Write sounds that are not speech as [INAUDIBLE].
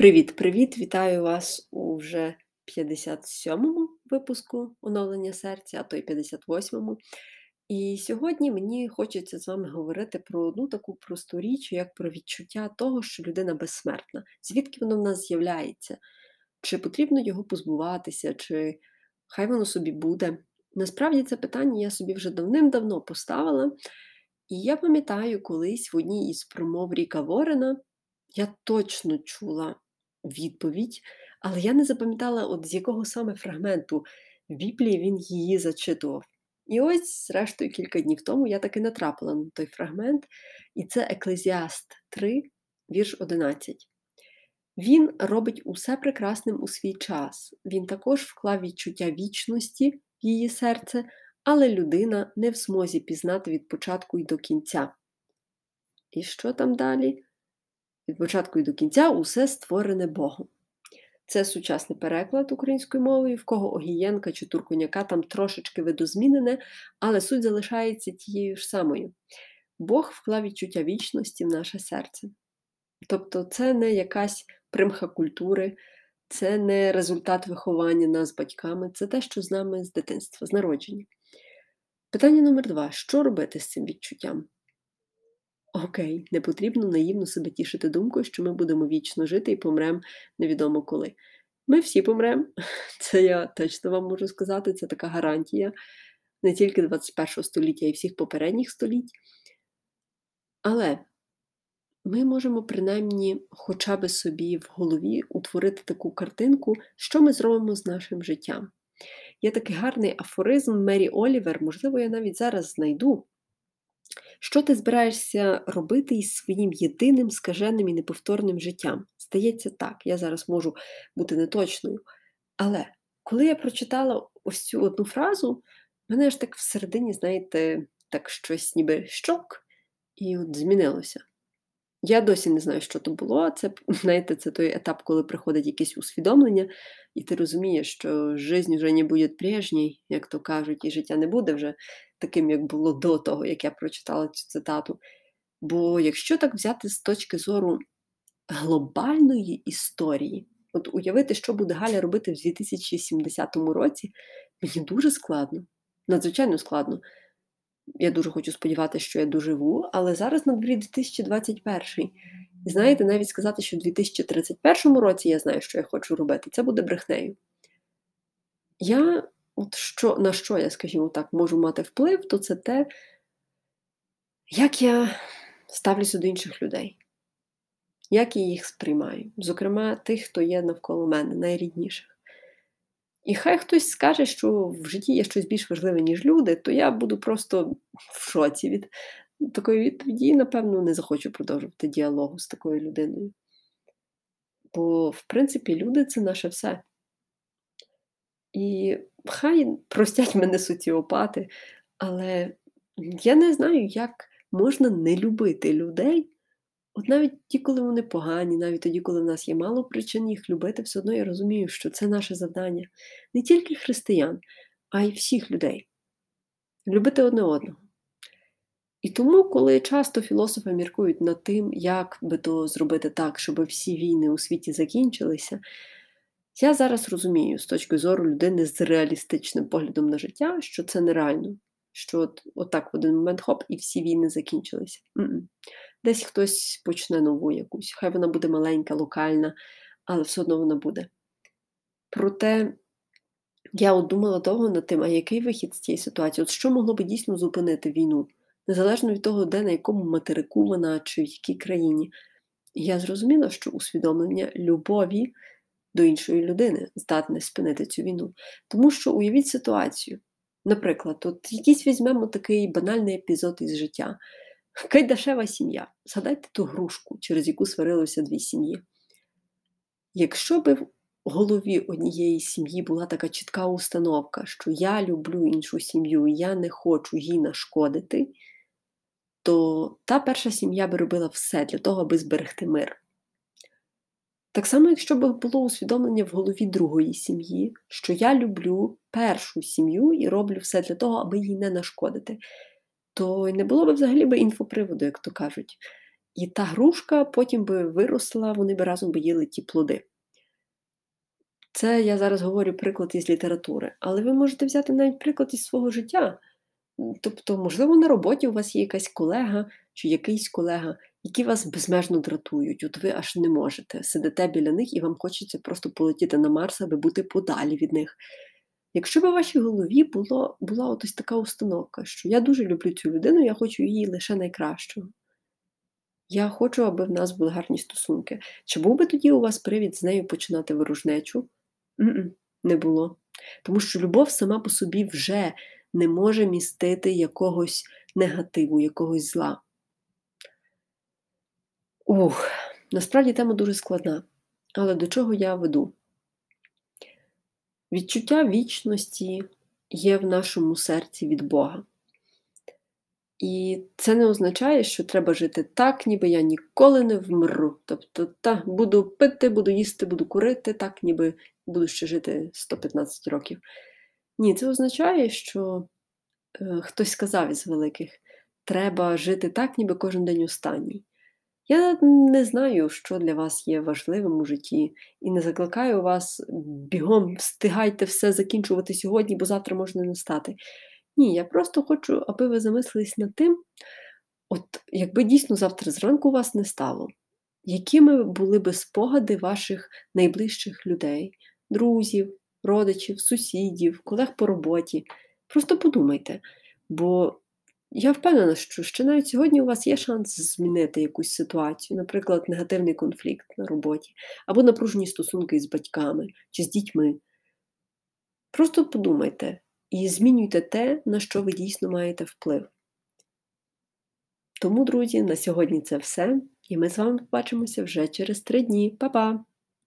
Привіт-привіт! Вітаю вас у вже 57-му випуску оновлення серця, а то й 58-му. І сьогодні мені хочеться з вами говорити про одну таку просту річ, як про відчуття того, що людина безсмертна, звідки воно в нас з'являється, чи потрібно його позбуватися, чи хай воно собі буде. Насправді це питання я собі вже давним-давно поставила. І я пам'ятаю, колись в одній із промов Ріка Ворена я точно чула відповідь, але я не запам'ятала, от з якого саме фрагменту Біблії він її зачитував. І ось, зрештою, кілька днів тому я таки натрапила на той фрагмент, і це Еклезіаст 3, вірш 11. Він робить усе прекрасним у свій час. Він також вклав відчуття вічності в її серце, але людина не в змозі пізнати від початку і до кінця. І що там далі? Від початку і до кінця усе створене Богом. Це сучасний переклад українською мовою, в кого Огієнка чи Турконяка там трошечки видозмінене, але суть залишається тією ж самою. Бог вклав відчуття вічності в наше серце. Тобто, це не якась примха культури, це не результат виховання нас батьками, це те, що з нами з дитинства, з народження. Питання номер два: що робити з цим відчуттям? Окей, не потрібно наївно себе тішити думкою, що ми будемо вічно жити і помремо невідомо коли. Ми всі помремо, [LAUGHS] це я точно вам можу сказати, це така гарантія не тільки 21 століття, й всіх попередніх століть. Але ми можемо принаймні хоча б собі в голові утворити таку картинку, що ми зробимо з нашим життям. Є такий гарний афоризм Мері Олівер, можливо, я навіть зараз знайду. Що ти збираєшся робити із своїм єдиним скаженим і неповторним життям? Здається, так, я зараз можу бути неточною. Але коли я прочитала ось цю одну фразу, мене ж так всередині, знаєте, так щось ніби щок, і от змінилося. Я досі не знаю, що то було. Це, [LAUGHS] знаєте, це той етап, коли приходить якесь усвідомлення, і ти розумієш, що життя вже не буде прежній, як то кажуть, і життя не буде вже таким, як було до того, як я прочитала цю цитату. Бо якщо так взяти з точки зору глобальної історії, от уявити, що буде Галя робити в 2070 році, мені дуже складно, надзвичайно складно. Я дуже хочу сподіватися, що я доживу, але зараз на дворі 2021. І знаєте, навіть сказати, що в 2031 році я знаю, що я хочу робити, це буде брехнею. Я, от що, на що я, скажімо так, можу мати вплив, то це те, як я ставлюся до інших людей, як я їх сприймаю, зокрема, тих, хто є навколо мене, найрідніших. І хай хтось скаже, що в житті є щось більш важливе, ніж люди, то я буду просто в шоці від такої відповіді і, напевно, не захочу продовжувати діалогу з такою людиною. Бо, в принципі, люди це наше все. І хай простять мене соціопати, але я не знаю, як можна не любити людей. От навіть ті, коли вони погані, навіть тоді, коли в нас є мало причин їх любити, все одно я розумію, що це наше завдання не тільки християн, а й всіх людей. Любити одне одного. І тому, коли часто філософи міркують над тим, як би то зробити так, щоб всі війни у світі закінчилися, я зараз розумію з точки зору людини з реалістичним поглядом на життя, що це нереально. Що от, от в один момент хоп, і всі війни закінчилися. М-м. Десь хтось почне нову якусь. Хай вона буде маленька, локальна, але все одно вона буде. Проте я от думала довго над тим, а який вихід з цієї ситуації? От що могло би дійсно зупинити війну, незалежно від того, де на якому материку вона чи в якій країні. І я зрозуміла, що усвідомлення любові до іншої людини здатне спинити цю війну. Тому що уявіть ситуацію. Наприклад, от якийсь візьмемо такий банальний епізод із життя. Кайдашева сім'я. Згадайте ту грушку, через яку сварилися дві сім'ї. Якщо би в голові однієї сім'ї була така чітка установка, що я люблю іншу сім'ю, я не хочу їй нашкодити, то та перша сім'я би робила все для того, аби зберегти мир. Так само, якщо б було усвідомлення в голові другої сім'ї, що я люблю першу сім'ю і роблю все для того, аби їй не нашкодити, то не було б взагалі би інфоприводу, як то кажуть. І та грушка потім би виросла, вони би разом би їли ті плоди. Це я зараз говорю приклад із літератури, але ви можете взяти навіть приклад із свого життя. Тобто, можливо, на роботі у вас є якась колега чи якийсь колега, які вас безмежно дратують. От ви аж не можете. Сидите біля них і вам хочеться просто полетіти на Марс, аби бути подалі від них. Якщо б у вашій голові було, була ось така установка, що я дуже люблю цю людину, я хочу її лише найкращого. Я хочу, аби в нас були гарні стосунки. Чи був би тоді у вас привід з нею починати ворожнечу? М-м, Не було. Тому що любов сама по собі вже не може містити якогось негативу, якогось зла. Ух, насправді тема дуже складна. Але до чого я веду? Відчуття вічності є в нашому серці від Бога. І це не означає, що треба жити так, ніби я ніколи не вмру. Тобто, та, буду пити, буду їсти, буду курити, так, ніби буду ще жити 115 років. Ні, це означає, що е, хтось сказав із великих: треба жити так, ніби кожен день останній. Я не знаю, що для вас є важливим у житті, і не закликаю вас бігом встигайте все закінчувати сьогодні, бо завтра можна не стати. Ні, я просто хочу, аби ви замислились над тим, от якби дійсно завтра зранку вас не стало, якими були би спогади ваших найближчих людей, друзів, родичів, сусідів, колег по роботі. Просто подумайте, бо я впевнена, що ще навіть сьогодні у вас є шанс змінити якусь ситуацію, наприклад, негативний конфлікт на роботі, або напружені стосунки з батьками чи з дітьми. Просто подумайте і змінюйте те, на що ви дійсно маєте вплив. Тому, друзі, на сьогодні це все. І ми з вами побачимося вже через три дні. Па-па!